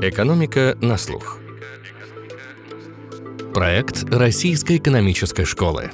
Экономика на слух. Проект Российской экономической школы.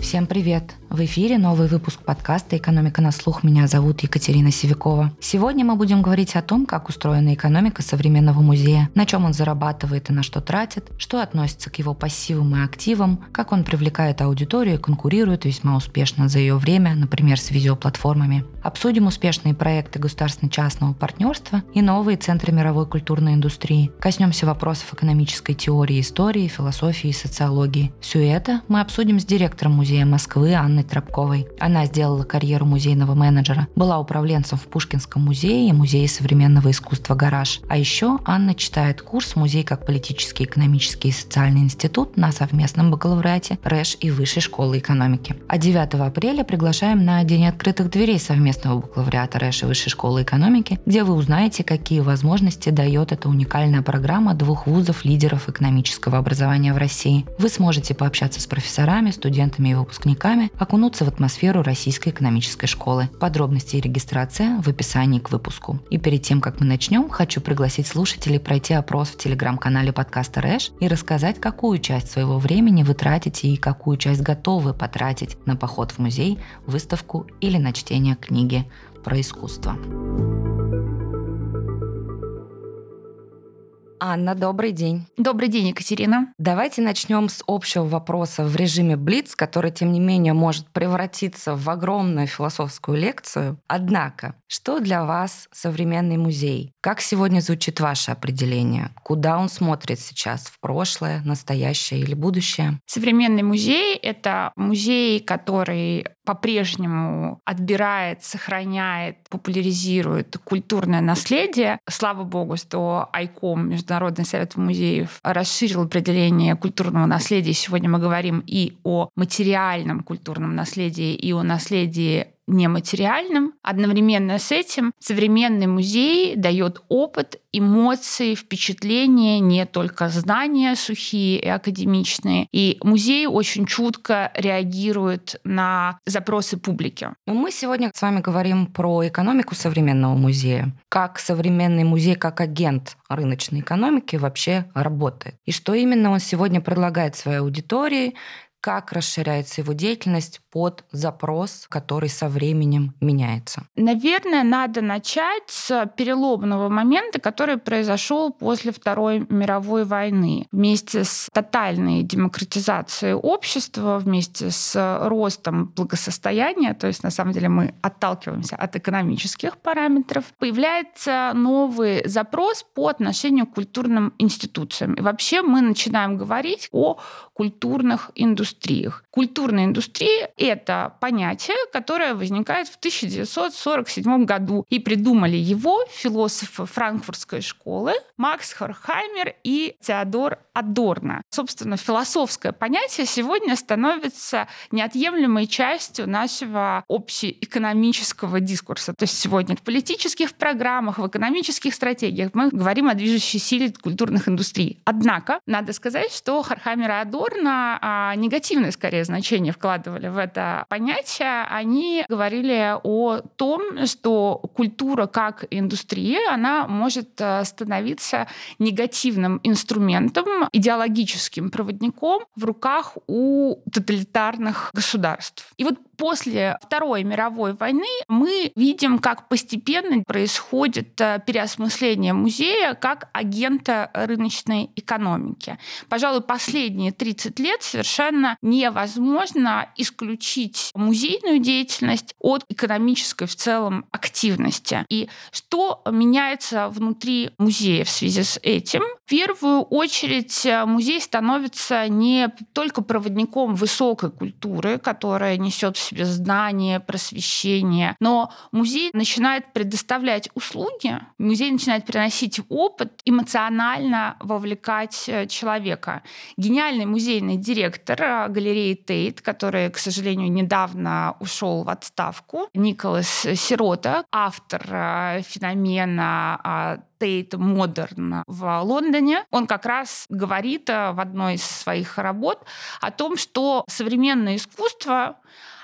Всем привет! В эфире новый выпуск подкаста «Экономика на слух». Меня зовут Екатерина Севикова. Сегодня мы будем говорить о том, как устроена экономика современного музея, на чем он зарабатывает и на что тратит, что относится к его пассивам и активам, как он привлекает аудиторию и конкурирует весьма успешно за ее время, например, с видеоплатформами. Обсудим успешные проекты государственно-частного партнерства и новые центры мировой культурной индустрии. Коснемся вопросов экономической теории, истории, философии и социологии. Все это мы обсудим с директором музея Москвы Анной Анной Тропковой. Она сделала карьеру музейного менеджера, была управленцем в Пушкинском музее и Музее современного искусства «Гараж». А еще Анна читает курс «Музей как политический, экономический и социальный институт» на совместном бакалавриате РЭШ и Высшей школы экономики. А 9 апреля приглашаем на День открытых дверей совместного бакалавриата РЭШ и Высшей школы экономики, где вы узнаете, какие возможности дает эта уникальная программа двух вузов лидеров экономического образования в России. Вы сможете пообщаться с профессорами, студентами и выпускниками, о окунуться в атмосферу Российской экономической школы. Подробности и регистрация в описании к выпуску. И перед тем, как мы начнем, хочу пригласить слушателей пройти опрос в телеграм-канале подкаста Рэш и рассказать, какую часть своего времени вы тратите и какую часть готовы потратить на поход в музей, выставку или на чтение книги про искусство. Анна, добрый день. Добрый день, Екатерина. Давайте начнем с общего вопроса в режиме Блиц, который, тем не менее, может превратиться в огромную философскую лекцию. Однако, что для вас современный музей? Как сегодня звучит ваше определение? Куда он смотрит сейчас? В прошлое, настоящее или будущее? Современный музей — это музей, который по-прежнему отбирает, сохраняет, популяризирует культурное наследие. Слава богу, что ICOM, Международный совет музеев, расширил определение культурного наследия. Сегодня мы говорим и о материальном культурном наследии, и о наследии нематериальным. Одновременно с этим современный музей дает опыт, эмоции, впечатления, не только знания сухие и академичные. И музей очень чутко реагирует на запросы публики. Мы сегодня с вами говорим про экономику современного музея. Как современный музей, как агент рыночной экономики вообще работает. И что именно он сегодня предлагает своей аудитории, как расширяется его деятельность под запрос, который со временем меняется? Наверное, надо начать с переломного момента, который произошел после Второй мировой войны. Вместе с тотальной демократизацией общества, вместе с ростом благосостояния, то есть на самом деле мы отталкиваемся от экономических параметров, появляется новый запрос по отношению к культурным институциям. И вообще мы начинаем говорить о культурных индустриях. Культурная индустрия — это понятие, которое возникает в 1947 году. И придумали его философы франкфуртской школы Макс Хорхаймер и Теодор Адорно. Собственно, философское понятие сегодня становится неотъемлемой частью нашего общеэкономического дискурса. То есть сегодня в политических программах, в экономических стратегиях мы говорим о движущей силе культурных индустрий. Однако, надо сказать, что Хорхаймер и Адорно Адорно а, негативное, скорее, значение вкладывали в это понятие. Они говорили о том, что культура как индустрия, она может э, становиться негативным инструментом, идеологическим проводником в руках у тоталитарных государств. И вот после Второй мировой войны мы видим, как постепенно происходит э, переосмысление музея как агента рыночной экономики. Пожалуй, последние 30 лет совершенно невозможно исключить музейную деятельность от экономической в целом активности. И что меняется внутри музея в связи с этим? В первую очередь э, музей становится не только проводником высокой культуры, которая несет в себе знания, просвещение. Но музей начинает предоставлять услуги, музей начинает приносить опыт, эмоционально вовлекать э, человека. Гениальный музейный директор э, галереи Тейт, который, к сожалению, недавно ушел в отставку, Николас Сирота, автор э, феномена а, Тейт Модерн в Лондоне, он как раз говорит в одной из своих работ о том, что современное искусство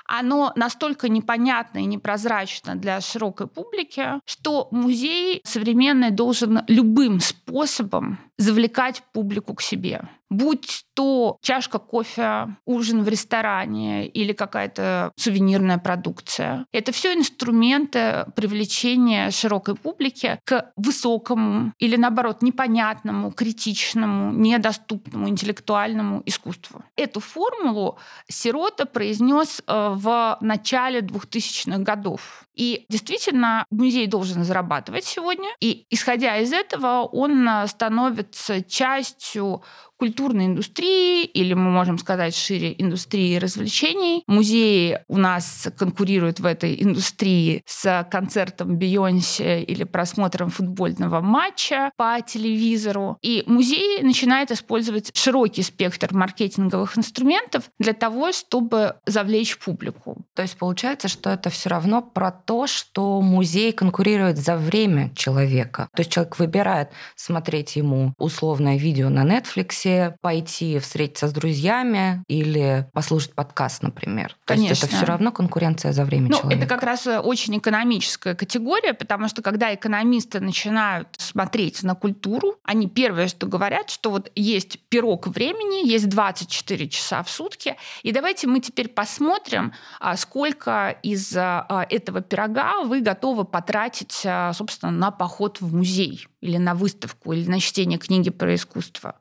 оно настолько непонятно и непрозрачно для широкой публики, что музей современный должен любым способом завлекать публику к себе будь то чашка кофе, ужин в ресторане или какая-то сувенирная продукция. Это все инструменты привлечения широкой публики к высокому или, наоборот, непонятному, критичному, недоступному интеллектуальному искусству. Эту формулу Сирота произнес э, в начале 2000-х годов. И действительно, музей должен зарабатывать сегодня. И исходя из этого, он э, становится частью культурной индустрии, или мы можем сказать шире, индустрии развлечений. Музеи у нас конкурируют в этой индустрии с концертом Бейонсе или просмотром футбольного матча по телевизору. И музей начинает использовать широкий спектр маркетинговых инструментов для того, чтобы завлечь публику. То есть получается, что это все равно про то, что музей конкурирует за время человека. То есть человек выбирает смотреть ему условное видео на Netflix пойти встретиться с друзьями или послушать подкаст, например. Конечно. То есть это все равно конкуренция за время ну, человека. Это как раз э, очень экономическая категория, потому что когда экономисты начинают смотреть на культуру, они первое, что говорят, что вот есть пирог времени, есть 24 часа в сутки, и давайте мы теперь посмотрим, а, сколько из а, этого пирога вы готовы потратить, а, собственно, на поход в музей или на выставку, или на чтение книги про искусство.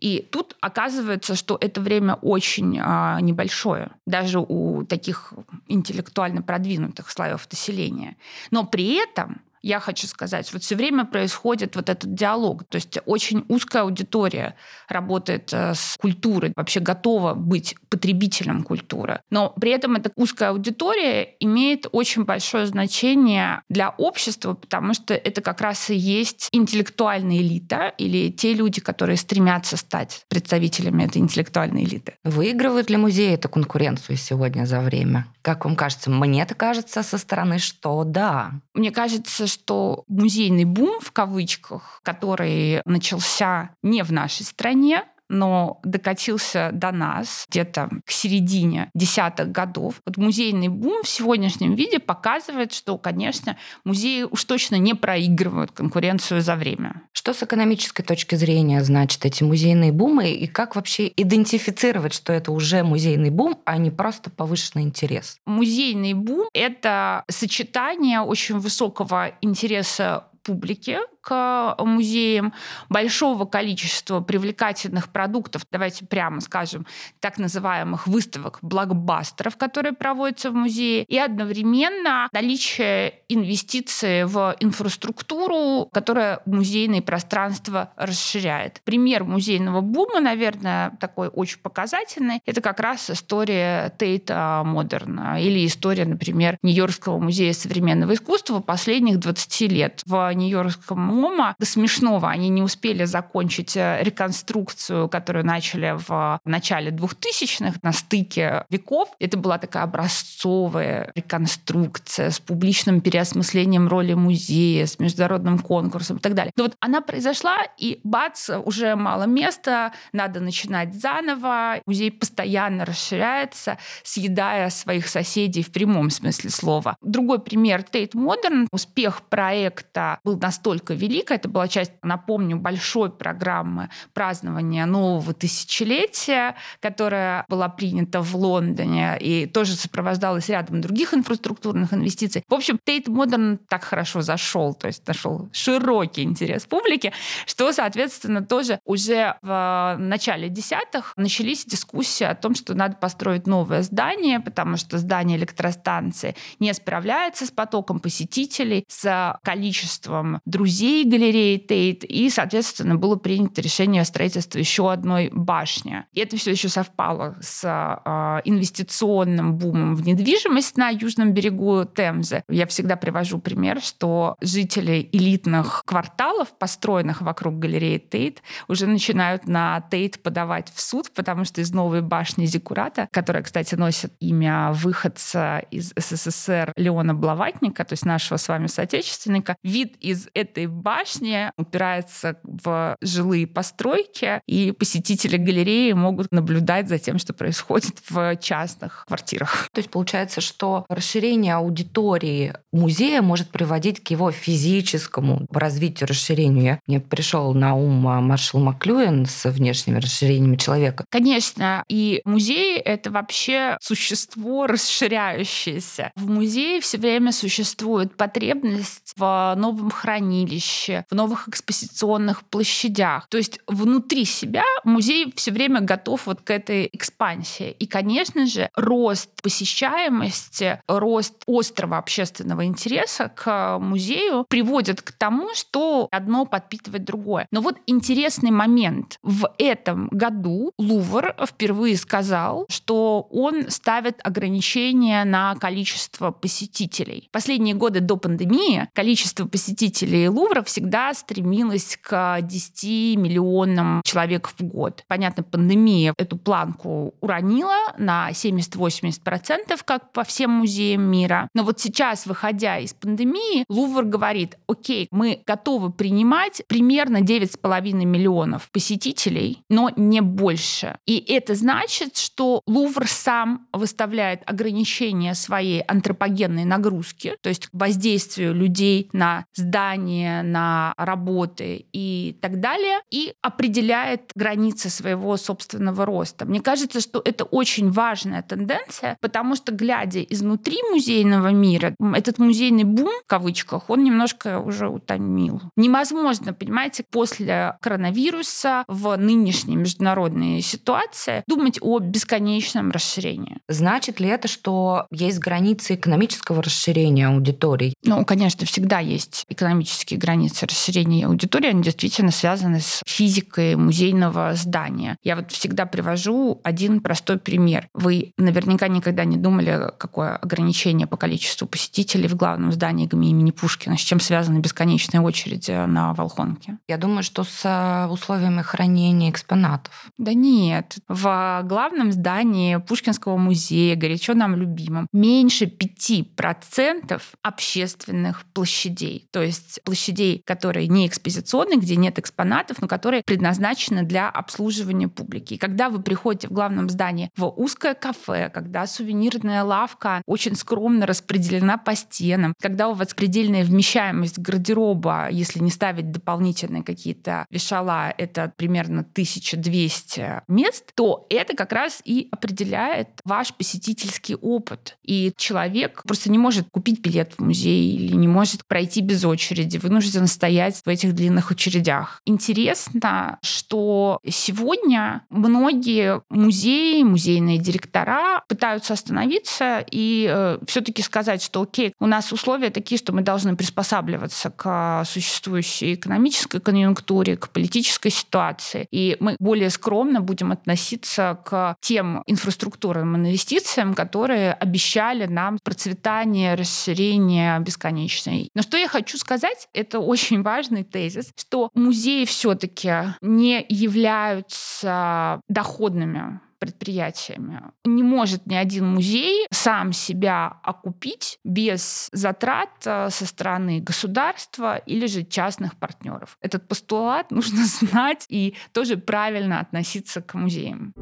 И тут оказывается, что это время очень а, небольшое, даже у таких интеллектуально продвинутых слоев населения. Но при этом я хочу сказать, вот все время происходит вот этот диалог. То есть очень узкая аудитория работает э, с культурой, вообще готова быть потребителем культуры. Но при этом эта узкая аудитория имеет очень большое значение для общества, потому что это как раз и есть интеллектуальная элита или те люди, которые стремятся стать представителями этой интеллектуальной элиты. Выигрывают ли музеи эту конкуренцию сегодня за время? Как вам кажется? Мне-то кажется со стороны, что да. Мне кажется, что музейный бум в кавычках, который начался не в нашей стране, но докатился до нас где-то к середине десятых годов. Вот музейный бум в сегодняшнем виде показывает, что, конечно, музеи уж точно не проигрывают конкуренцию за время. Что с экономической точки зрения значит эти музейные бумы и как вообще идентифицировать, что это уже музейный бум, а не просто повышенный интерес? Музейный бум — это сочетание очень высокого интереса публики к музеям, большого количества привлекательных продуктов, давайте прямо скажем, так называемых выставок, блокбастеров, которые проводятся в музее, и одновременно наличие инвестиций в инфраструктуру, которая музейное пространство расширяет. Пример музейного бума, наверное, такой очень показательный, это как раз история Тейта Модерна или история, например, Нью-Йоркского музея современного искусства последних 20 лет. В Нью-Йоркском МОМА до смешного. Они не успели закончить э, реконструкцию, которую начали в начале 2000-х на стыке веков. Это была такая образцовая реконструкция с публичным переосмыслением роли музея, с международным конкурсом и так далее. Но вот она произошла, и бац, уже мало места, надо начинать заново. Музей постоянно расширяется, съедая своих соседей в прямом смысле слова. Другой пример — Tate Modern. Успех проекта был настолько велика. Это была часть, напомню, большой программы празднования нового тысячелетия, которая была принята в Лондоне и тоже сопровождалась рядом других инфраструктурных инвестиций. В общем, Tate Modern так хорошо зашел, то есть нашел широкий интерес публики, что, соответственно, тоже уже в начале десятых начались дискуссии о том, что надо построить новое здание, потому что здание электростанции не справляется с потоком посетителей, с количеством друзей музей галереи Тейт, и, соответственно, было принято решение о строительстве еще одной башни. И это все еще совпало с э, инвестиционным бумом в недвижимость на южном берегу Темзы. Я всегда привожу пример, что жители элитных кварталов, построенных вокруг галереи Тейт, уже начинают на Тейт подавать в суд, потому что из новой башни Зикурата, которая, кстати, носит имя выходца из СССР Леона Блаватника, то есть нашего с вами соотечественника, вид из этой башни упирается в жилые постройки, и посетители галереи могут наблюдать за тем, что происходит в частных квартирах. То есть получается, что расширение аудитории музея может приводить к его физическому развитию, расширению. Мне пришел на ум маршал Маклюэн с внешними расширениями человека. Конечно, и музей — это вообще существо расширяющееся. В музее все время существует потребность в новом хранилище, в новых экспозиционных площадях. То есть внутри себя музей все время готов вот к этой экспансии. И, конечно же, рост посещаемости, рост острого общественного интереса к музею приводит к тому, что одно подпитывает другое. Но вот интересный момент. В этом году Лувр впервые сказал, что он ставит ограничения на количество посетителей. Последние годы до пандемии количество посетителей Лувра всегда стремилось к 10 миллионам человек в год. Понятно, пандемия эту планку уронила на 70-80%, как по всем музеям мира. Но вот сейчас, выходя из пандемии, Лувр говорит, окей, мы готовы принимать примерно 9,5 миллионов посетителей, но не больше. И это значит, что Лувр сам выставляет ограничения своей антропогенной нагрузки, то есть воздействию людей на здания, на работы и так далее, и определяет границы своего собственного роста. Мне кажется, что это очень важная тенденция, потому что, глядя изнутри музейного мира, этот музейный бум, в кавычках, он немножко уже утомил. Невозможно, понимаете, после коронавируса в нынешней международной ситуации думать о бесконечном расширении. Значит ли это, что есть границы экономического расширения аудиторий? Ну, конечно, всегда есть экономические границы расширения аудитории, они действительно связаны с физикой музейного здания. Я вот всегда привожу один простой пример. Вы наверняка никогда не думали, какое ограничение по количеству посетителей в главном здании ГМИ имени Пушкина, с чем связаны бесконечные очереди на Волхонке? Я думаю, что с э, условиями хранения экспонатов. Да нет. В главном здании Пушкинского музея, горячо нам любимом, меньше 5% общественных площадей. То есть площадей, которые не экспозиционные, где нет экспонатов, но которые предназначены для обслуживания публики. И когда вы приходите в главном здании в узкое кафе, когда сувенирная лавка очень скромно распределена по стенам, когда у вас предельная вмещаемость гардероба, если не ставить дополнительные какие-то вешала, это примерно 1200 мест, то это как раз и определяет ваш посетительский опыт. И человек просто не может купить билет в музей или не может пройти без очереди, вынужден стоять в этих длинных очередях. Интересно, что сегодня многие музеи, музейные директора пытаются остановиться и э, все-таки сказать, что окей, у нас условия такие, что мы должны приспосабливаться к существующей экономической конъюнктуре, к политической ситуации. И мы более скромно будем относиться к тем инфраструктурным инвестициям, которые обещали нам процветание, расширение бесконечное. Но что я хочу сказать, это очень важный тезис, что музеи все-таки не являются доходными предприятиями. Не может ни один музей сам себя окупить без затрат э, со стороны государства или же частных партнеров. Этот постулат нужно знать и тоже правильно относиться к музеям.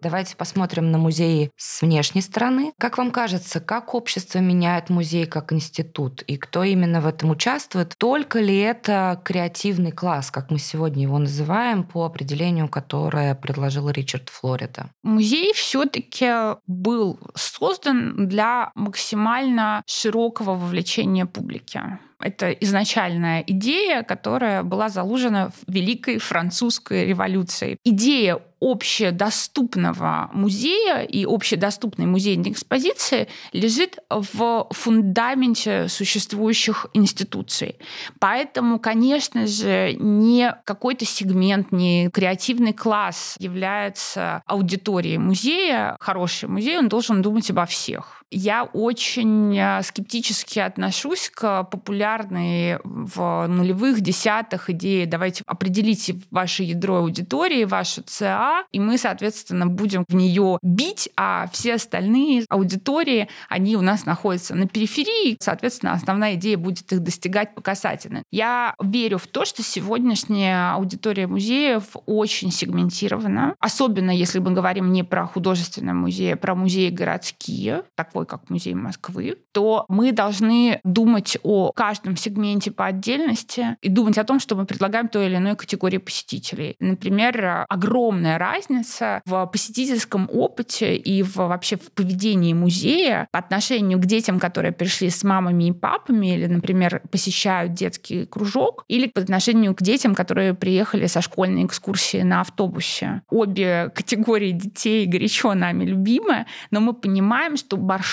Давайте посмотрим на музеи с внешней стороны. Как вам кажется, как общество меняет музей как институт? И кто именно в этом участвует? Только ли это креативный класс, как мы сегодня его называем, по определению, которое предложил Ричард Флорида? Музей все-таки был создан для максимально широкого вовлечения публики. Это изначальная идея, которая была заложена в Великой Французской революции. Идея общедоступного музея и общедоступной музейной экспозиции лежит в фундаменте существующих институций. Поэтому, конечно же, не какой-то сегмент, не креативный класс является аудиторией музея. Хороший музей, он должен думать обо всех. Я очень э, скептически отношусь к популярной в нулевых, десятых идее «давайте определите ваше ядро аудитории, вашу ЦА, и мы, соответственно, будем в нее бить, а все остальные аудитории, они у нас находятся на периферии, соответственно, основная идея будет их достигать по касательной. Я верю в то, что сегодняшняя аудитория музеев очень сегментирована, особенно если мы говорим не про художественные музеи, а про музеи городские, такой как музей Москвы, то мы должны думать о каждом сегменте по отдельности и думать о том, что мы предлагаем той или иной категории посетителей. Например, огромная разница в посетительском опыте и в, вообще в поведении музея по отношению к детям, которые пришли с мамами и папами или, например, посещают детский кружок, или по отношению к детям, которые приехали со школьной экскурсии на автобусе. Обе категории детей горячо нами любимы, но мы понимаем, что маршрут,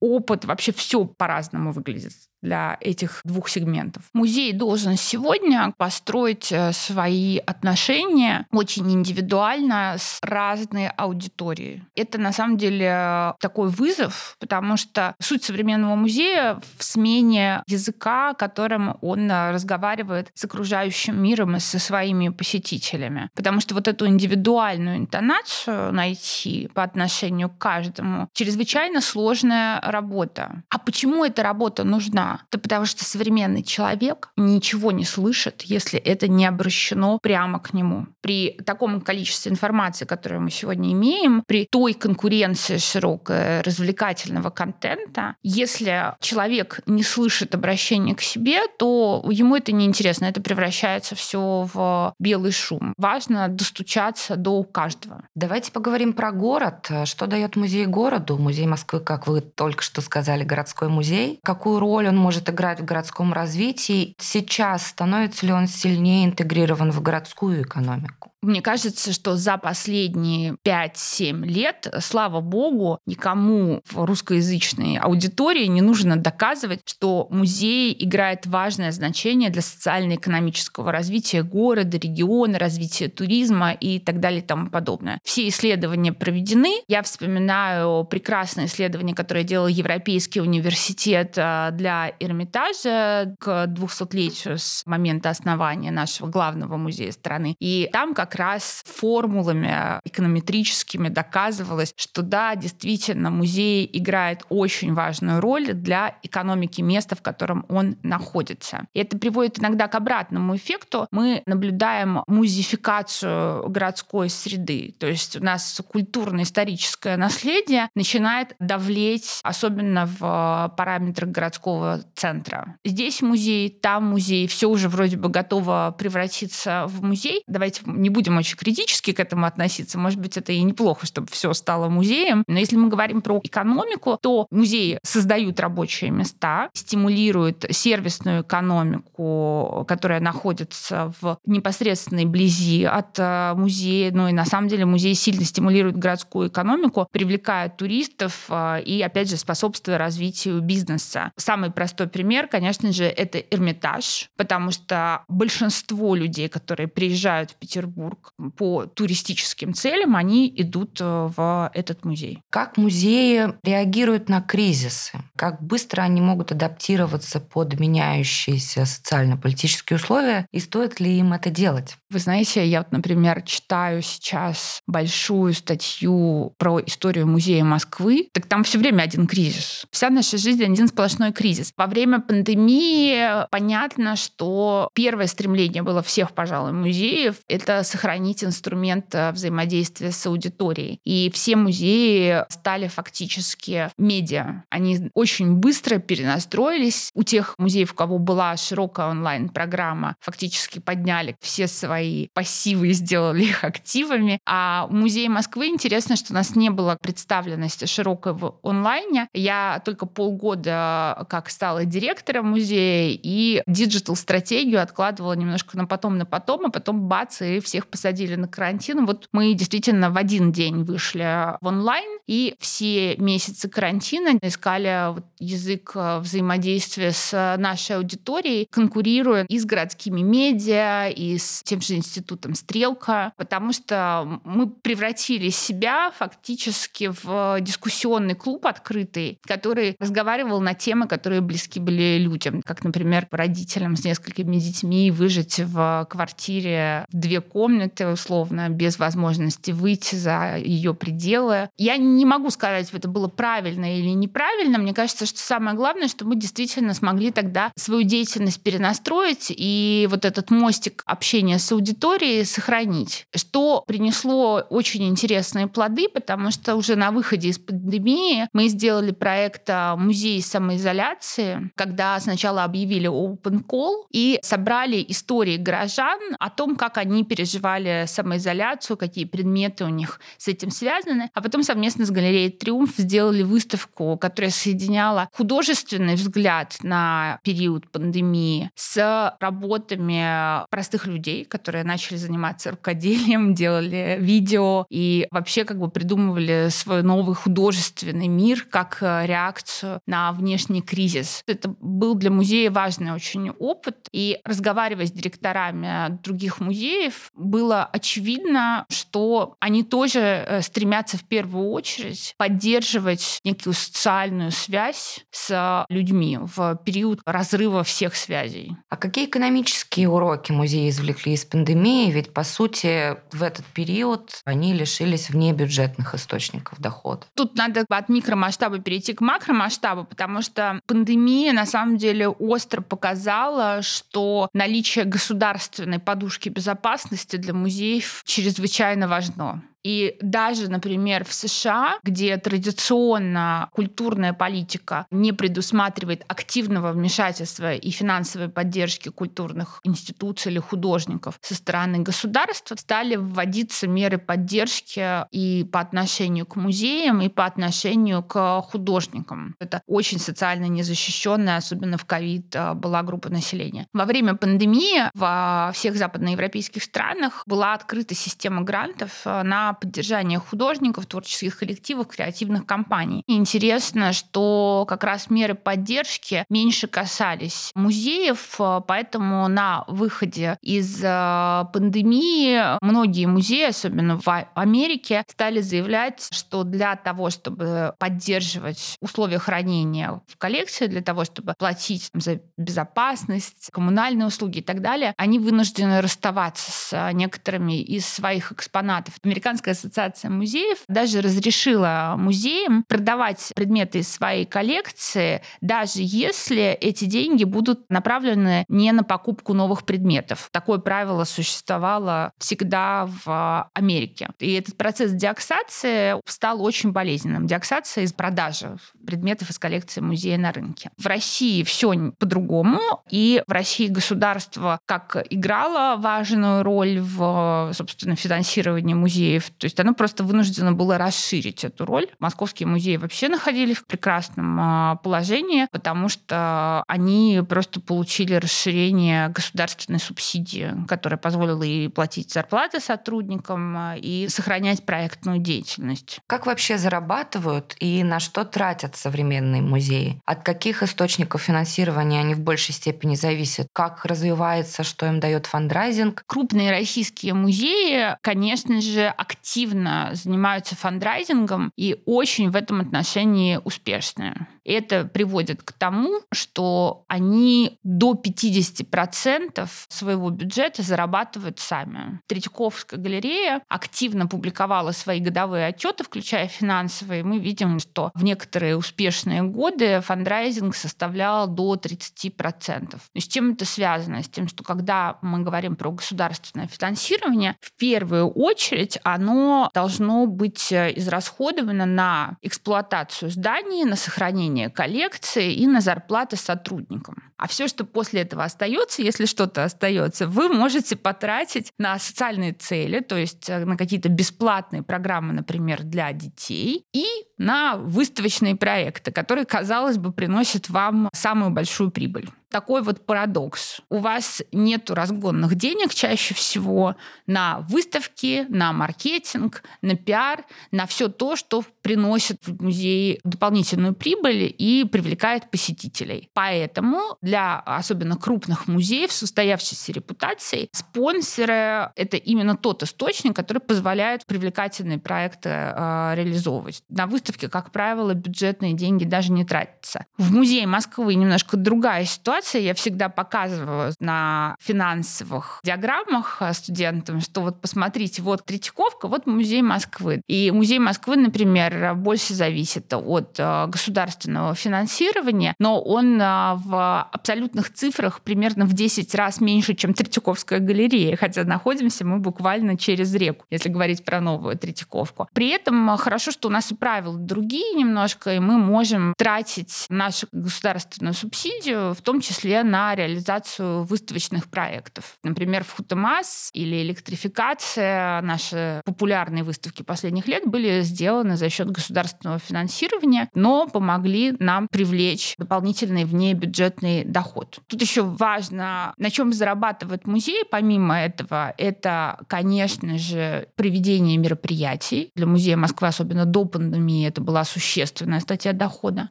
опыт, вообще все по-разному выглядит для этих двух сегментов. Музей должен сегодня построить э, свои отношения очень индивидуально с разной аудиторией. Это на самом деле такой вызов, потому что суть современного музея в смене языка, которым он э, разговаривает с окружающим миром и со своими посетителями. Потому что вот эту индивидуальную интонацию найти по отношению к каждому чрезвычайно сложная работа. А почему эта работа нужна? Да потому что современный человек ничего не слышит, если это не обращено прямо к нему. При таком количестве информации, которую мы сегодня имеем, при той конкуренции широкой развлекательного контента, если человек не слышит обращения к себе, то ему это неинтересно, это превращается все в белый шум. Важно достучаться до каждого. Давайте поговорим про город. Что дает музей городу? Музей Москвы, как вы только что сказали, городской музей. Какую роль он может играть в городском развитии. Сейчас становится ли он сильнее интегрирован в городскую экономику? Мне кажется, что за последние 5-7 лет, слава богу, никому в русскоязычной аудитории не нужно доказывать, что музей играет важное значение для социально-экономического развития города, региона, развития туризма и так далее и тому подобное. Все исследования проведены. Я вспоминаю прекрасное исследование, которое делал Европейский университет а, для Эрмитажа к 200-летию с момента основания нашего главного музея страны. И там как раз формулами эконометрическими доказывалось, что да, действительно, музей играет очень важную роль для экономики места, в котором он находится. И это приводит иногда к обратному эффекту. Мы наблюдаем музификацию городской среды. То есть у нас культурно-историческое наследие начинает давлеть, особенно в параметрах городского центра. Здесь музей, там музей, все уже вроде бы готово превратиться в музей. Давайте не будем будем очень критически к этому относиться. Может быть, это и неплохо, чтобы все стало музеем. Но если мы говорим про экономику, то музеи создают рабочие места, стимулируют сервисную экономику, которая находится в непосредственной близи от э, музея. Ну и на самом деле музей сильно стимулирует городскую экономику, привлекает туристов э, и, опять же, способствует развитию бизнеса. Самый простой пример, конечно же, это Эрмитаж, потому что большинство людей, которые приезжают в Петербург, Петербург по туристическим целям, они идут э, в этот музей. Как музеи реагируют на кризисы? Как быстро они могут адаптироваться под меняющиеся социально-политические условия? И стоит ли им это делать? Вы знаете, я вот, например, читаю сейчас большую статью про историю музея Москвы. Так там все время один кризис. Вся наша жизнь один сплошной кризис. Во время пандемии понятно, что первое стремление было всех, пожалуй, музеев — это сохранить инструмент э, взаимодействия с аудиторией. И все музеи стали фактически медиа. Они очень быстро перенастроились. У тех музеев, у кого была широкая онлайн-программа, фактически подняли все свои пассивы и сделали их активами. А музей Москвы интересно, что у нас не было представленности широкой в онлайне. Я только полгода э, как стала директором музея и диджитал-стратегию откладывала немножко на потом, на потом, а потом бац, и всех всех посадили на карантин. Вот мы действительно в один день вышли в онлайн, и все месяцы карантина искали язык э, взаимодействия с нашей аудиторией, конкурируя и с городскими медиа, и с тем же институтом «Стрелка», потому что мы превратили себя фактически в дискуссионный клуб открытый, который разговаривал на темы, которые близки были людям, как, например, родителям с несколькими детьми выжить в квартире в две комнаты, условно, без возможности выйти за ее пределы. Я не могу сказать, это было правильно или неправильно. Мне кажется, что самое главное, что мы действительно смогли тогда свою деятельность перенастроить и вот этот мостик общения с аудиторией сохранить, что принесло очень интересные плоды, потому что уже на выходе из пандемии мы сделали проект а, «Музей самоизоляции», когда сначала объявили open call и собрали истории горожан о том, как они переживали самоизоляцию, какие предметы у них с этим связаны, а потом совместно с галереей «Триумф» сделали выставку, которая соединяла художественный взгляд на период пандемии с работами простых людей, которые начали заниматься рукоделием, делали видео и вообще как бы придумывали свой новый художественный мир как реакцию на внешний кризис. Это был для музея важный очень опыт. И разговаривая с директорами других музеев, было очевидно, что они тоже э, стремятся в первую очередь поддерживать некую социальную связь с людьми в период разрыва всех связей. А какие экономические уроки музеи извлекли из пандемии? Ведь, по сути, в этот период они лишились внебюджетных источников дохода. Тут надо от микромасштаба перейти к макромасштабу, потому что пандемия на самом деле остро показала, что наличие государственной подушки безопасности для музеев чрезвычайно важно. И даже, например, в США, где традиционно культурная политика не предусматривает активного вмешательства и финансовой поддержки культурных институций или художников со стороны государства, стали вводиться меры поддержки и по отношению к музеям, и по отношению к художникам. Это очень социально незащищенная, особенно в ковид, а, была группа населения. Во время пандемии во всех западноевропейских странах была открыта система грантов а, на поддержание художников, творческих коллективов, креативных компаний. Интересно, что как раз меры поддержки меньше касались музеев, поэтому на выходе из э, пандемии многие музеи, особенно в Америке, стали заявлять, что для того, чтобы поддерживать условия хранения в коллекции, для того, чтобы платить за безопасность, коммунальные услуги и так далее, они вынуждены расставаться с некоторыми из своих экспонатов. Американская Американская ассоциация музеев даже разрешила музеям продавать предметы из своей коллекции, даже если эти деньги будут направлены не на покупку новых предметов. Такое правило существовало всегда в Америке. И этот процесс диоксации стал очень болезненным. Диоксация из продажи предметов из коллекции музея на рынке. В России все по-другому, и в России государство как играло важную роль в, собственно, финансировании музеев, то есть оно просто вынуждено было расширить эту роль. Московские музеи вообще находились в прекрасном а, положении, потому что они просто получили расширение государственной субсидии, которая позволила и платить зарплаты сотрудникам, а, и сохранять проектную деятельность. Как вообще зарабатывают и на что тратят современные музеи? От каких источников финансирования они в большей степени зависят? Как развивается, что им дает фандрайзинг? Крупные российские музеи, конечно же, активно активно занимаются фандрайзингом и очень в этом отношении успешны. Это приводит к тому, что они до 50% своего бюджета зарабатывают сами. Третьяковская галерея активно публиковала свои годовые отчеты, включая финансовые. Мы видим, что в некоторые успешные годы фандрайзинг составлял до 30%. И с чем это связано? С тем, что когда мы говорим про государственное финансирование, в первую очередь оно должно быть израсходовано на эксплуатацию зданий, на сохранение пополнение коллекции и на зарплаты сотрудникам. А все, что после этого остается, если что-то остается, вы можете потратить на социальные цели, то есть э, на какие-то бесплатные программы, например, для детей, и на выставочные проекты, которые, казалось бы, приносят вам самую большую прибыль. такой вот парадокс. У вас нет разгонных денег чаще всего на выставки, на маркетинг, на пиар, на все то, что приносит в музей дополнительную прибыль и привлекает посетителей. Поэтому для особенно крупных музеев с устоявшейся репутацией спонсоры — это именно тот источник, который позволяет привлекательные проекты э, реализовывать. На выставке, как правило, бюджетные деньги даже не тратятся. В музее Москвы немножко другая ситуация. Я всегда показываю на финансовых диаграммах э, студентам, что вот посмотрите, вот Третьяковка, вот музей Москвы. И музей Москвы, например, больше зависит от э, государственного финансирования, но он в абсолютных цифрах примерно в 10 раз меньше, чем Третьяковская галерея, хотя находимся мы буквально через реку, если говорить про новую Третьяковку. При этом хорошо, что у нас и правила другие немножко, и мы можем тратить нашу государственную субсидию, в том числе на реализацию выставочных проектов. Например, Футамас или электрификация, наши популярные выставки последних лет были сделаны за счет государственного финансирования, но помогли нам привлечь дополнительный внебюджетный доход. Тут еще важно, на чем зарабатывает музей, помимо этого, это, конечно же, проведение мероприятий. Для музея Москвы, особенно до пандемии, это была существенная статья дохода.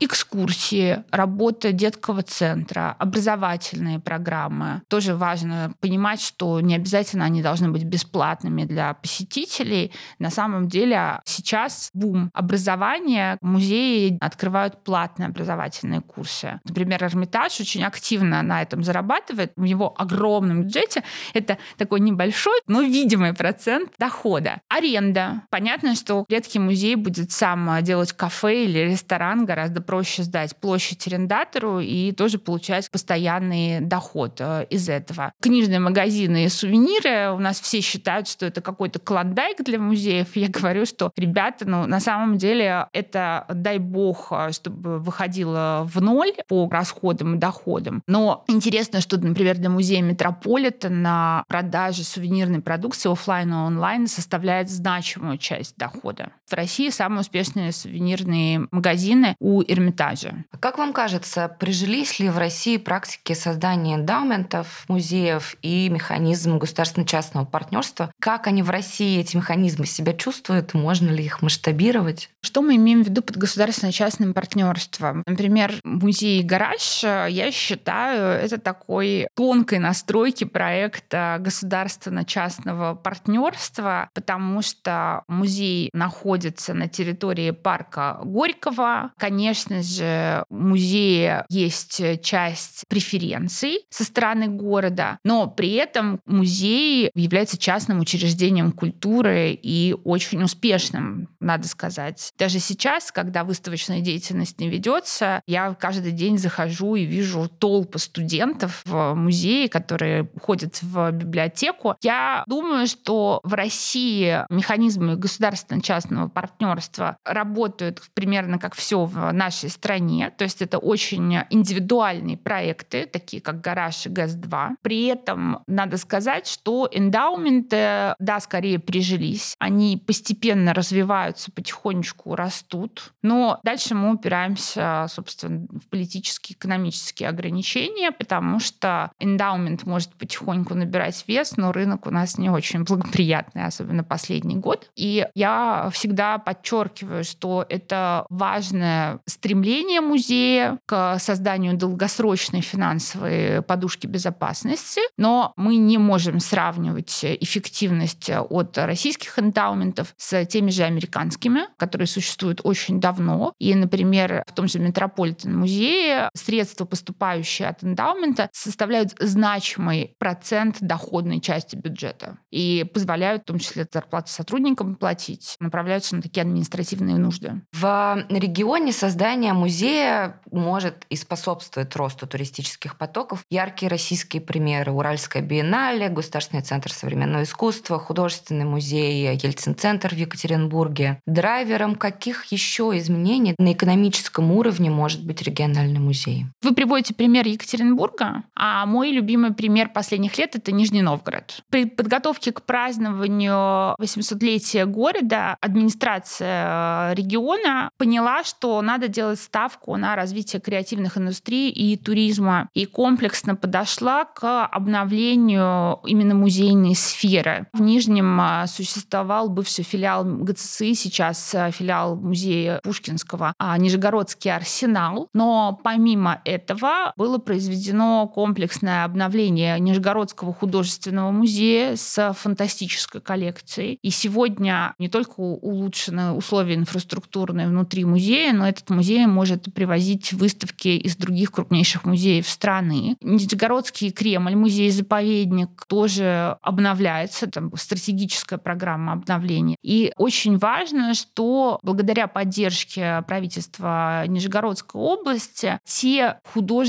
Экскурсии, работа детского центра, образовательные программы. Тоже важно понимать, что не обязательно они должны быть бесплатными для посетителей. На самом деле сейчас бум образования. Музеи открывают платные образовательные курсы. Например, Эрмитаж очень активно на этом зарабатывает. В его огромном бюджете это такой небольшой, но видимый процент дохода. Аренда. Понятно, что редкий музей будет сам делать кафе или ресторан, гораздо проще сдать площадь арендатору и тоже получать постоянный доход э, из этого. Книжные магазины и сувениры. У нас все считают, что это какой-то клондайк для музеев. Я говорю, что, ребята, ну, на самом деле это, дай бог, э, чтобы выходило в ноль по расходам и доходам. Но интересно, что, например, для музея Метрополитен на продаже сувенирной продукции офлайн и онлайн составляет значимую часть дохода. В России самые успешные сувенирные магазины у Эрмитажа. А как вам кажется, прижились ли в России практики создания эндаументов, музеев и механизм государственно-частного партнерства? Как они в России, эти механизмы, себя чувствуют? Можно ли их масштабировать? Что мы имеем в виду под государственно-частным партнерством? Например, музей «Гараж», я считаю, это такой тонкой настройки проекта государственно-частного партнерства, потому что музей находится на территории парка Горького. Конечно же, в музее есть часть преференций со стороны города, но при этом музей является частным учреждением культуры и очень успешным, надо сказать. Даже сейчас, когда выставочная деятельность не ведется, я каждый день захожу и вижу толпы студентов в музее, которые ходят в библиотеку. Я думаю, что в России механизмы государственно-частного партнерства работают примерно как все в нашей стране. То есть это очень индивидуальные проекты, такие как «Гараж» и ГЭС-2. При этом надо сказать, что эндаументы, да, скорее прижились. Они постепенно развиваются, потихонечку растут. Но дальше мы упираемся, собственно, в политические, экономические ограничения, потому что эндаумент может потихоньку набирать вес, но рынок у нас не очень благоприятный, особенно последний год. И я всегда подчеркиваю, что это важное стремление музея к созданию долгосрочной финансовой подушки безопасности, но мы не можем сравнивать эффективность от российских эндаументов с теми же американскими, которые существуют очень давно. И, например, в том же Метрополитен музее средства, поступающие от эндаумента, составляют значимый процент доходной части бюджета и позволяют в том числе зарплаты сотрудникам платить, направляются на такие административные нужды. В регионе создание музея может и способствует росту туристических потоков. Яркие российские примеры – Уральская биеннале, Государственный центр современного искусства, художественный музей Ельцин-центр в Екатеринбурге. Драйвером каких еще изменений на экономическом уровне может быть региональный музей? Вы приводите пример Екатеринбурга, а мой любимый пример последних лет — это Нижний Новгород. При подготовке к празднованию 800-летия города администрация региона поняла, что надо делать ставку на развитие креативных индустрий и туризма и комплексно подошла к обновлению именно музейной сферы. В Нижнем а, существовал бывший филиал ГЦСИ, сейчас а, филиал музея Пушкинского, а Нижегородский арсенал. Но помимо этого было произведено комплексное обновление Нижегородского художественного музея с фантастической коллекцией. И сегодня не только улучшены условия инфраструктурные внутри музея, но этот музей может привозить выставки из других крупнейших музеев страны. Нижегородский Кремль, музей-заповедник, тоже обновляется, там стратегическая программа обновления. И очень важно, что благодаря поддержке правительства Нижегородской области те художественные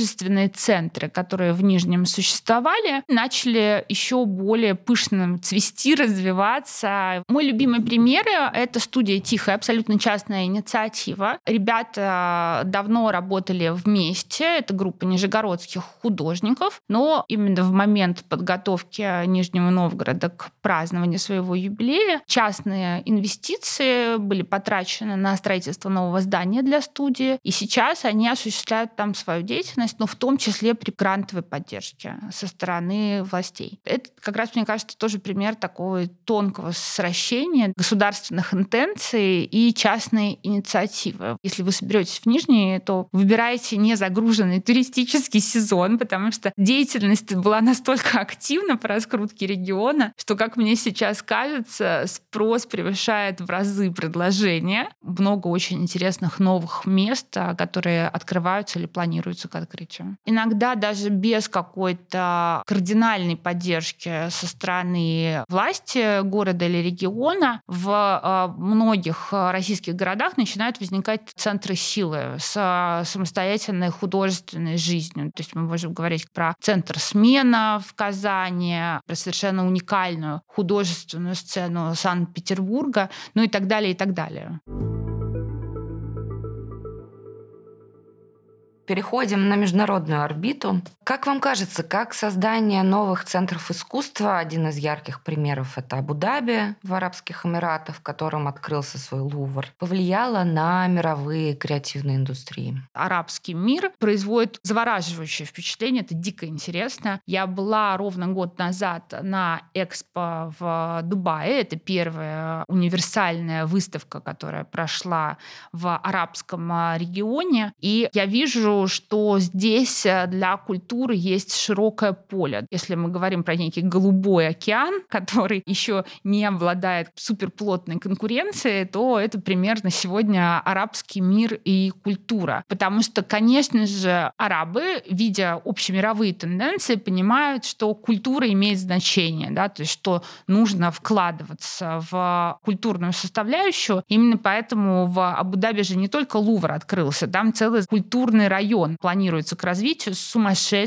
центры, которые в Нижнем существовали, начали еще более пышно цвести, развиваться. Мой любимый пример — это студия «Тихая», абсолютно частная инициатива. Ребята давно работали вместе, это группа нижегородских художников, но именно в момент подготовки Нижнего Новгорода к празднованию своего юбилея частные инвестиции были потрачены на строительство нового здания для студии, и сейчас они осуществляют там свою деятельность, но в том числе при грантовой поддержке со стороны властей. Это как раз, мне кажется, тоже пример такого тонкого сращения государственных интенций и частной инициативы. Если вы соберетесь в Нижний, то выбирайте не загруженный туристический сезон, потому что деятельность была настолько активна по раскрутке региона, что, как мне сейчас кажется, спрос превышает в разы предложения. Много очень интересных новых мест, а, которые открываются или планируются к открытию. Иногда даже без какой-то кардинальной поддержки со стороны власти города или региона в а, многих российских городах начинают возникать центры силы с а, самостоятельной художественной жизнью. То есть мы можем говорить про центр «Смена» в Казани, про совершенно уникальную художественную сцену Санкт-Петербурга, ну и так далее, и так далее. Переходим на международную орбиту. Как вам кажется, как создание новых центров искусства, один из ярких примеров это Абу-Даби в Арабских Эмиратах, в котором открылся свой Лувр, повлияло на мировые креативные индустрии? Арабский мир производит завораживающее впечатление, это дико интересно. Я была ровно год назад на Экспо в Дубае, это первая универсальная выставка, которая прошла в арабском регионе, и я вижу что здесь э, для культуры есть широкое поле. Если мы говорим про некий голубой океан, который еще не обладает суперплотной конкуренцией, то это примерно сегодня арабский мир и культура. Потому что, конечно же, арабы, видя общемировые тенденции, понимают, что культура имеет значение, да, то есть что нужно вкладываться в культурную составляющую. Именно поэтому в Абу-Даби же не только Лувр открылся, там целый культурный район планируется к развитию с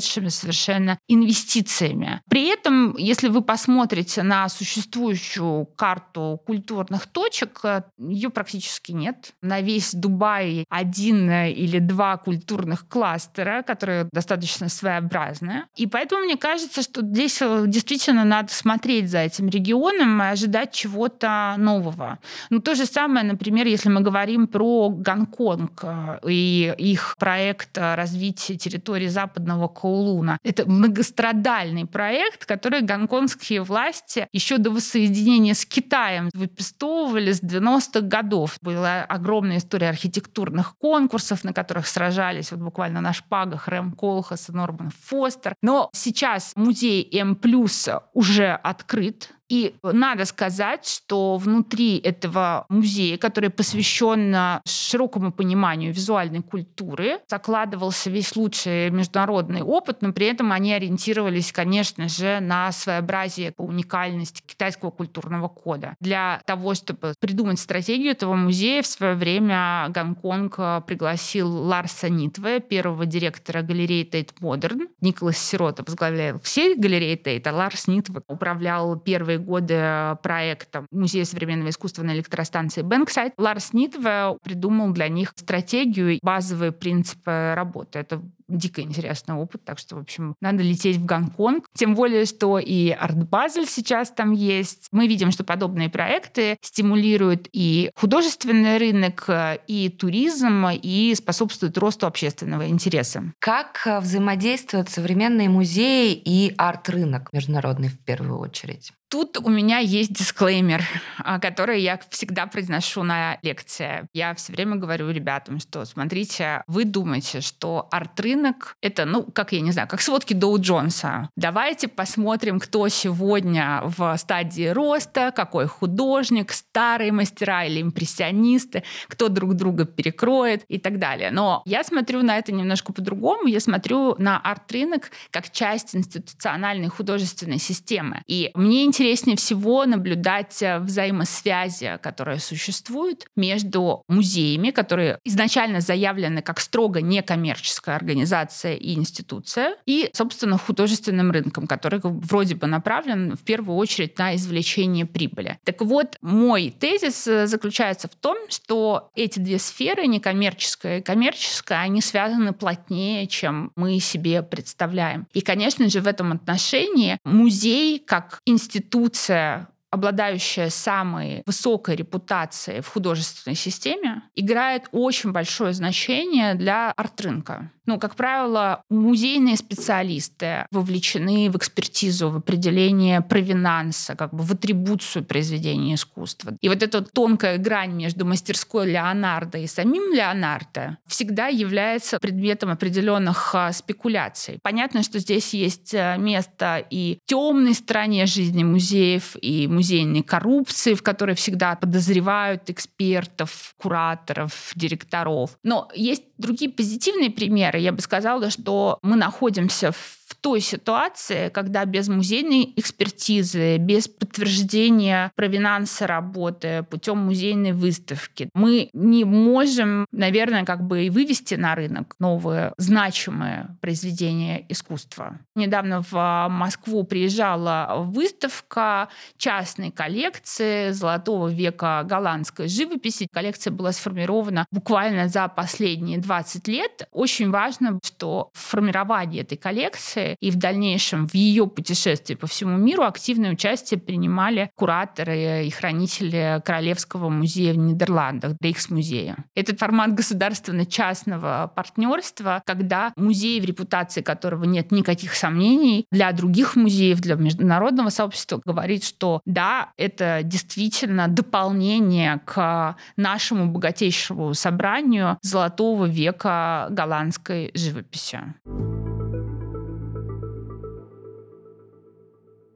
сумасшедшими совершенно инвестициями. При этом, если вы посмотрите на существующую карту культурных точек, ее практически нет. На весь Дубай один или два культурных кластера, которые достаточно своеобразные. И поэтому мне кажется, что здесь действительно надо смотреть за этим регионом и ожидать чего-то нового. Ну, то же самое, например, если мы говорим про Гонконг и их проект развития территории западного Каулуна. Это многострадальный проект, который гонконгские власти еще до воссоединения с Китаем выпистовывали с 90-х годов. Была огромная история архитектурных конкурсов, на которых сражались вот буквально на шпагах Рэм Колхас и Норман Фостер. Но сейчас музей М+, уже открыт, и надо сказать, что внутри этого музея, который посвящен широкому пониманию визуальной культуры, закладывался весь лучший международный опыт, но при этом они ориентировались, конечно же, на своеобразие, уникальность китайского культурного кода. Для того, чтобы придумать стратегию этого музея, в свое время Гонконг пригласил Ларса Нитве, первого директора галереи Тейт Модерн. Николас Серота возглавлял все галереи Тейт, а Ларс Нитве управлял первой годы проекта Музея современного искусства на электростанции Бэнксайд, Ларс Нитве придумал для них стратегию, базовые принципы работы. Это дико интересный опыт, так что, в общем, надо лететь в Гонконг. Тем более, что и Арт Базель сейчас там есть. Мы видим, что подобные проекты стимулируют и художественный рынок, и туризм, и способствуют росту общественного интереса. Как э, взаимодействуют современные музеи и арт-рынок международный в первую очередь? Тут у меня есть дисклеймер, а, который я всегда произношу на лекции. Я все время говорю ребятам, что смотрите, вы думаете, что арт-рынок — это, ну, как я не знаю, как сводки Доу Джонса. Давайте посмотрим, кто сегодня в стадии роста, какой художник, старые мастера или импрессионисты, кто друг друга перекроет и так далее. Но я смотрю на это немножко по-другому. Я смотрю на арт-рынок как часть институциональной художественной системы. И мне интересно интереснее всего наблюдать э, взаимосвязи, которые существуют между музеями, которые изначально заявлены как строго некоммерческая организация и институция, и, собственно, художественным рынком, который вроде бы направлен в первую очередь на извлечение прибыли. Так вот, мой тезис э, заключается в том, что эти две сферы, некоммерческая и коммерческая, они связаны плотнее, чем мы себе представляем. И, конечно же, в этом отношении музей как институт институция обладающая самой высокой репутацией в художественной системе, играет очень большое значение для арт-рынка. Ну, как правило, музейные специалисты вовлечены в экспертизу, в определение провинанса, как бы в атрибуцию произведения искусства. И вот эта тонкая грань между мастерской Леонардо и самим Леонардо всегда является предметом определенных а, спекуляций. Понятно, что здесь есть э, место и темной стороне жизни музеев, и музейной коррупции, в которой всегда подозревают экспертов, кураторов, директоров. Но есть другие позитивные примеры. Я бы сказала, что мы находимся в в той ситуации, когда без музейной экспертизы, без подтверждения провинанса работы путем музейной выставки, мы не можем, наверное, как бы и вывести на рынок новые значимые произведения искусства. Недавно в Москву приезжала выставка частной коллекции золотого века голландской живописи. Коллекция была сформирована буквально за последние 20 лет. Очень важно, что в формировании этой коллекции коллекции, и в дальнейшем в ее путешествии по всему миру активное участие принимали кураторы и хранители Королевского музея в Нидерландах, Рейхсмузея. Этот формат государственно-частного партнерства, когда музей, в репутации которого нет никаких сомнений, для других музеев, для международного сообщества говорит, что да, это действительно дополнение к нашему богатейшему собранию золотого века голландской живописи.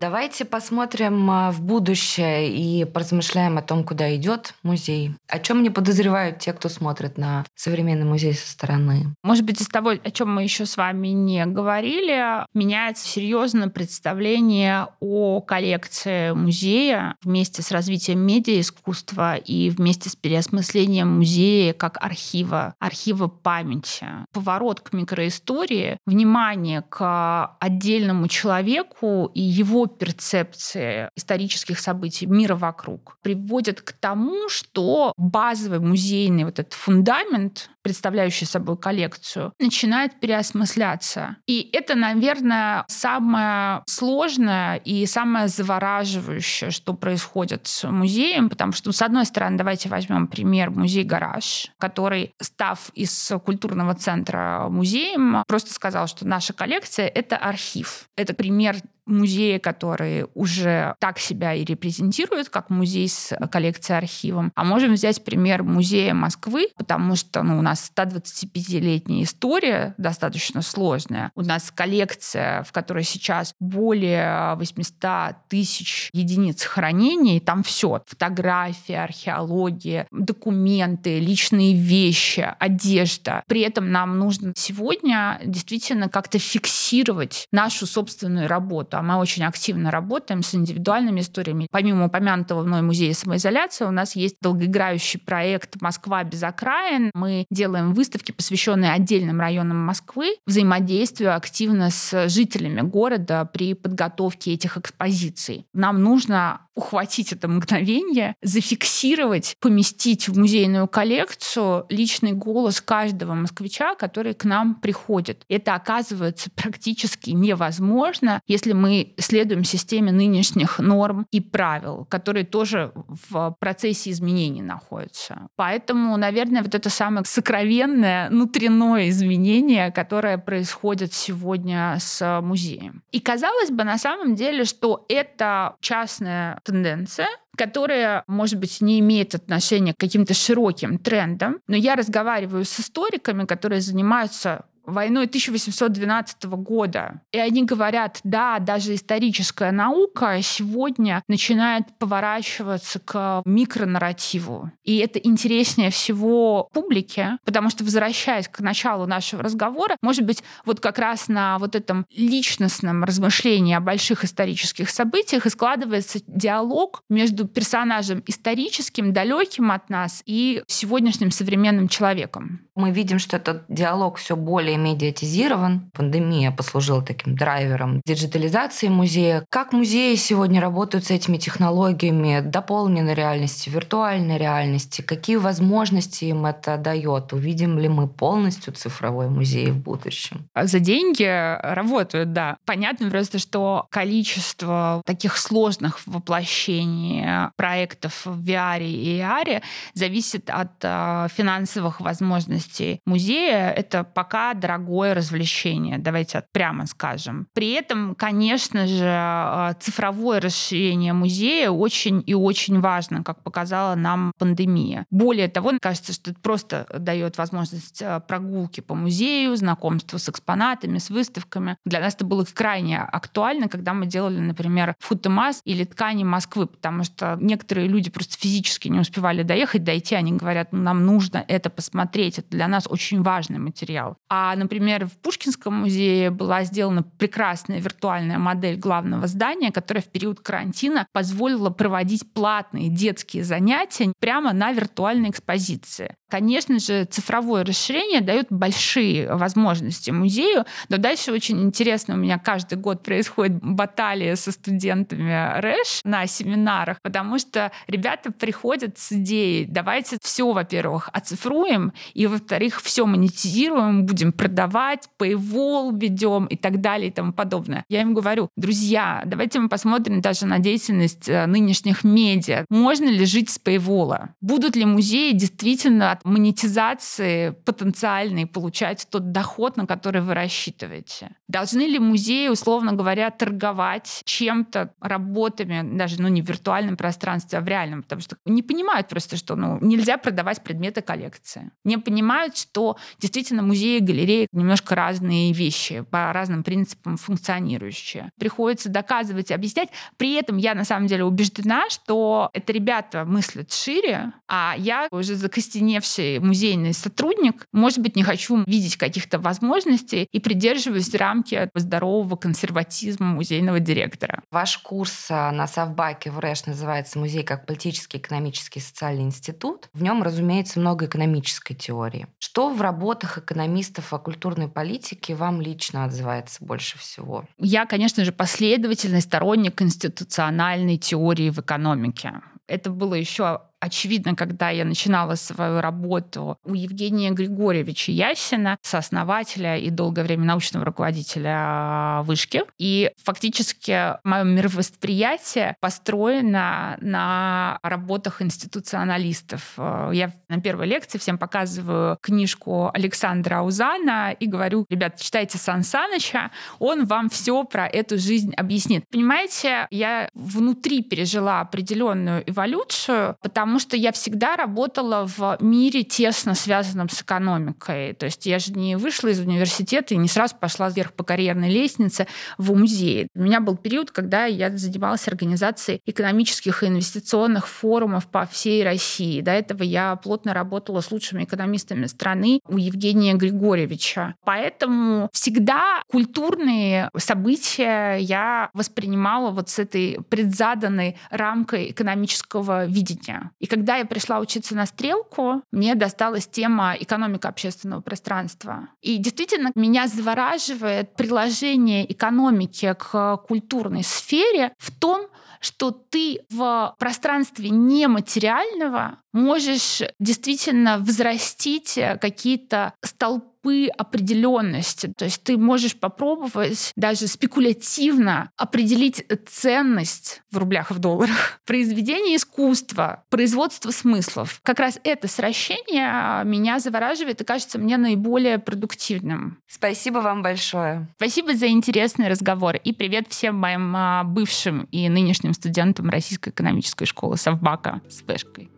Давайте посмотрим а, в будущее и поразмышляем о том, куда идет музей. О чем не подозревают те, кто смотрит на современный музей со стороны? Может быть, из того, о чем мы еще с вами не говорили, меняется серьезно представление о коллекции музея вместе с развитием медиа-искусства и вместе с переосмыслением музея как архива, архива памяти. Поворот к микроистории, внимание к отдельному человеку и его перцепции исторических событий мира вокруг приводит к тому, что базовый музейный вот этот фундамент, представляющий собой коллекцию, начинает переосмысляться. И это, наверное, самое сложное и самое завораживающее, что происходит с музеем, потому что, с одной стороны, давайте возьмем пример музей-гараж, который, став из культурного центра музеем, просто сказал, что наша коллекция — это архив. Это пример музеи, которые уже так себя и репрезентируют, как музей с коллекцией архивом. А можем взять пример музея Москвы, потому что ну, у нас 125-летняя история достаточно сложная. У нас коллекция, в которой сейчас более 800 тысяч единиц хранения, и там все. Фотография, археология, документы, личные вещи, одежда. При этом нам нужно сегодня действительно как-то фиксировать нашу собственную работу работу, а мы очень активно работаем с индивидуальными историями. Помимо упомянутого мной музея самоизоляции, у нас есть долгоиграющий проект «Москва без окраин». Мы делаем выставки, посвященные отдельным районам Москвы, взаимодействию активно с жителями города при подготовке этих экспозиций. Нам нужно ухватить это мгновение, зафиксировать, поместить в музейную коллекцию личный голос каждого москвича, который к нам приходит. Это оказывается практически невозможно, если мы следуем системе нынешних норм и правил, которые тоже в процессе изменений находятся. Поэтому, наверное, вот это самое сокровенное внутреннее изменение, которое происходит сегодня с музеем. И казалось бы, на самом деле, что это частная тенденция, которая, может быть, не имеет отношения к каким-то широким трендам, но я разговариваю с историками, которые занимаются войной 1812 года. И они говорят, да, даже историческая наука сегодня начинает поворачиваться к микронарративу. И это интереснее всего публике, потому что, возвращаясь к началу нашего разговора, может быть, вот как раз на вот этом личностном размышлении о больших исторических событиях и складывается диалог между персонажем историческим, далеким от нас, и сегодняшним современным человеком. Мы видим, что этот диалог все более более медиатизирован. Пандемия послужила таким драйвером диджитализации музея. Как музеи сегодня работают с этими технологиями дополненной реальности, виртуальной реальности? Какие возможности им это дает? Увидим ли мы полностью цифровой музей в будущем? За деньги работают, да. Понятно просто, что количество таких сложных воплощений проектов в VR и AR зависит от э, финансовых возможностей музея. Это пока дорогое развлечение, давайте прямо скажем. При этом, конечно же, э, цифровое расширение музея очень и очень важно, как показала нам пандемия. Более того, кажется, что это просто дает возможность э, прогулки по музею, знакомства с экспонатами, с выставками. Для нас это было крайне актуально, когда мы делали, например, футомас или ткани Москвы, потому что некоторые люди просто физически не успевали доехать, дойти, они говорят, ну, нам нужно это посмотреть, это для нас очень важный материал. А например, в Пушкинском музее была сделана прекрасная виртуальная модель главного здания, которая в период карантина позволила проводить платные детские занятия прямо на виртуальной экспозиции. Конечно же, цифровое расширение дает большие возможности музею, но дальше очень интересно, у меня каждый год происходит баталия со студентами РЭШ на семинарах, потому что ребята приходят с идеей, давайте все, во-первых, оцифруем, и, во-вторых, все монетизируем, будем продавать, paywall ведем и так далее и тому подобное. Я им говорю, друзья, давайте мы посмотрим даже на деятельность э, нынешних медиа. Можно ли жить с paywall? Будут ли музеи действительно от монетизации потенциальной получать тот доход, на который вы рассчитываете? Должны ли музеи, условно говоря, торговать чем-то, работами, даже ну, не в виртуальном пространстве, а в реальном? Потому что не понимают просто, что ну, нельзя продавать предметы коллекции. Не понимают, что действительно музеи, галереи галереек немножко разные вещи, по разным принципам функционирующие. Приходится доказывать объяснять. При этом я на самом деле убеждена, что это ребята мыслят шире, а я уже закостеневший музейный сотрудник, может быть, не хочу видеть каких-то возможностей и придерживаюсь рамки здорового консерватизма музейного директора. Ваш курс а, на Совбаке в РЭШ называется «Музей как политический, экономический и социальный институт». В нем, разумеется, много экономической теории. Что в работах экономистов о культурной политике вам лично отзывается больше всего? Я, конечно же, последовательный сторонник конституциональной теории в экономике. Это было еще очевидно, когда я начинала свою работу у Евгения Григорьевича Ясина, сооснователя и долгое время научного руководителя Вышки. И фактически мое мировосприятие построено на работах институционалистов. Я на первой лекции всем показываю книжку Александра Аузана и говорю, ребят, читайте Сан Саныча, он вам все про эту жизнь объяснит. Понимаете, я внутри пережила определенную эволюцию, потому потому что я всегда работала в мире тесно связанном с экономикой. То есть я же не вышла из университета и не сразу пошла вверх по карьерной лестнице в музей. У меня был период, когда я занималась организацией экономических и инвестиционных форумов по всей России. До этого я плотно работала с лучшими экономистами страны у Евгения Григорьевича. Поэтому всегда культурные события я воспринимала вот с этой предзаданной рамкой экономического видения. И когда я пришла учиться на стрелку, мне досталась тема экономика общественного пространства. И действительно меня завораживает приложение экономики к культурной сфере в том, что ты в пространстве нематериального можешь действительно взрастить какие-то столпы определенности. То есть ты можешь попробовать даже спекулятивно определить ценность в рублях и в долларах произведения искусства, производство смыслов. Как раз это сращение меня завораживает и кажется мне наиболее продуктивным. Спасибо вам большое. Спасибо за интересный разговор. И привет всем моим а, бывшим и нынешним студентам Российской экономической школы Совбака с флешкой.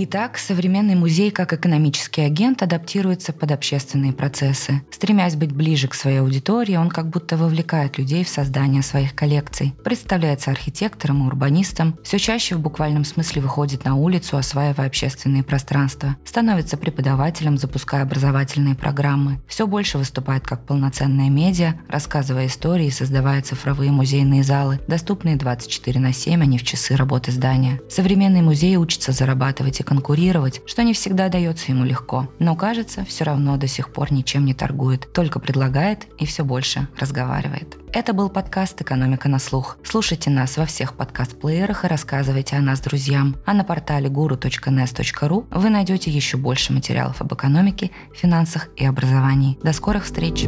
Итак, современный музей как экономический агент адаптируется под общественные процессы. Стремясь быть ближе к своей аудитории, он как будто вовлекает людей в создание своих коллекций, представляется архитектором и урбанистом, все чаще в буквальном смысле выходит на улицу, осваивая общественные пространства, становится преподавателем, запуская образовательные программы, все больше выступает как полноценная медиа, рассказывая истории и создавая цифровые музейные залы, доступные 24 на 7, а не в часы работы здания. Современный музей учится зарабатывать конкурировать, что не всегда дается ему легко. Но кажется, все равно до сих пор ничем не торгует, только предлагает и все больше разговаривает. Это был подкаст «Экономика на слух». Слушайте нас во всех подкаст-плеерах и рассказывайте о нас друзьям. А на портале guru.nes.ru вы найдете еще больше материалов об экономике, финансах и образовании. До скорых встреч!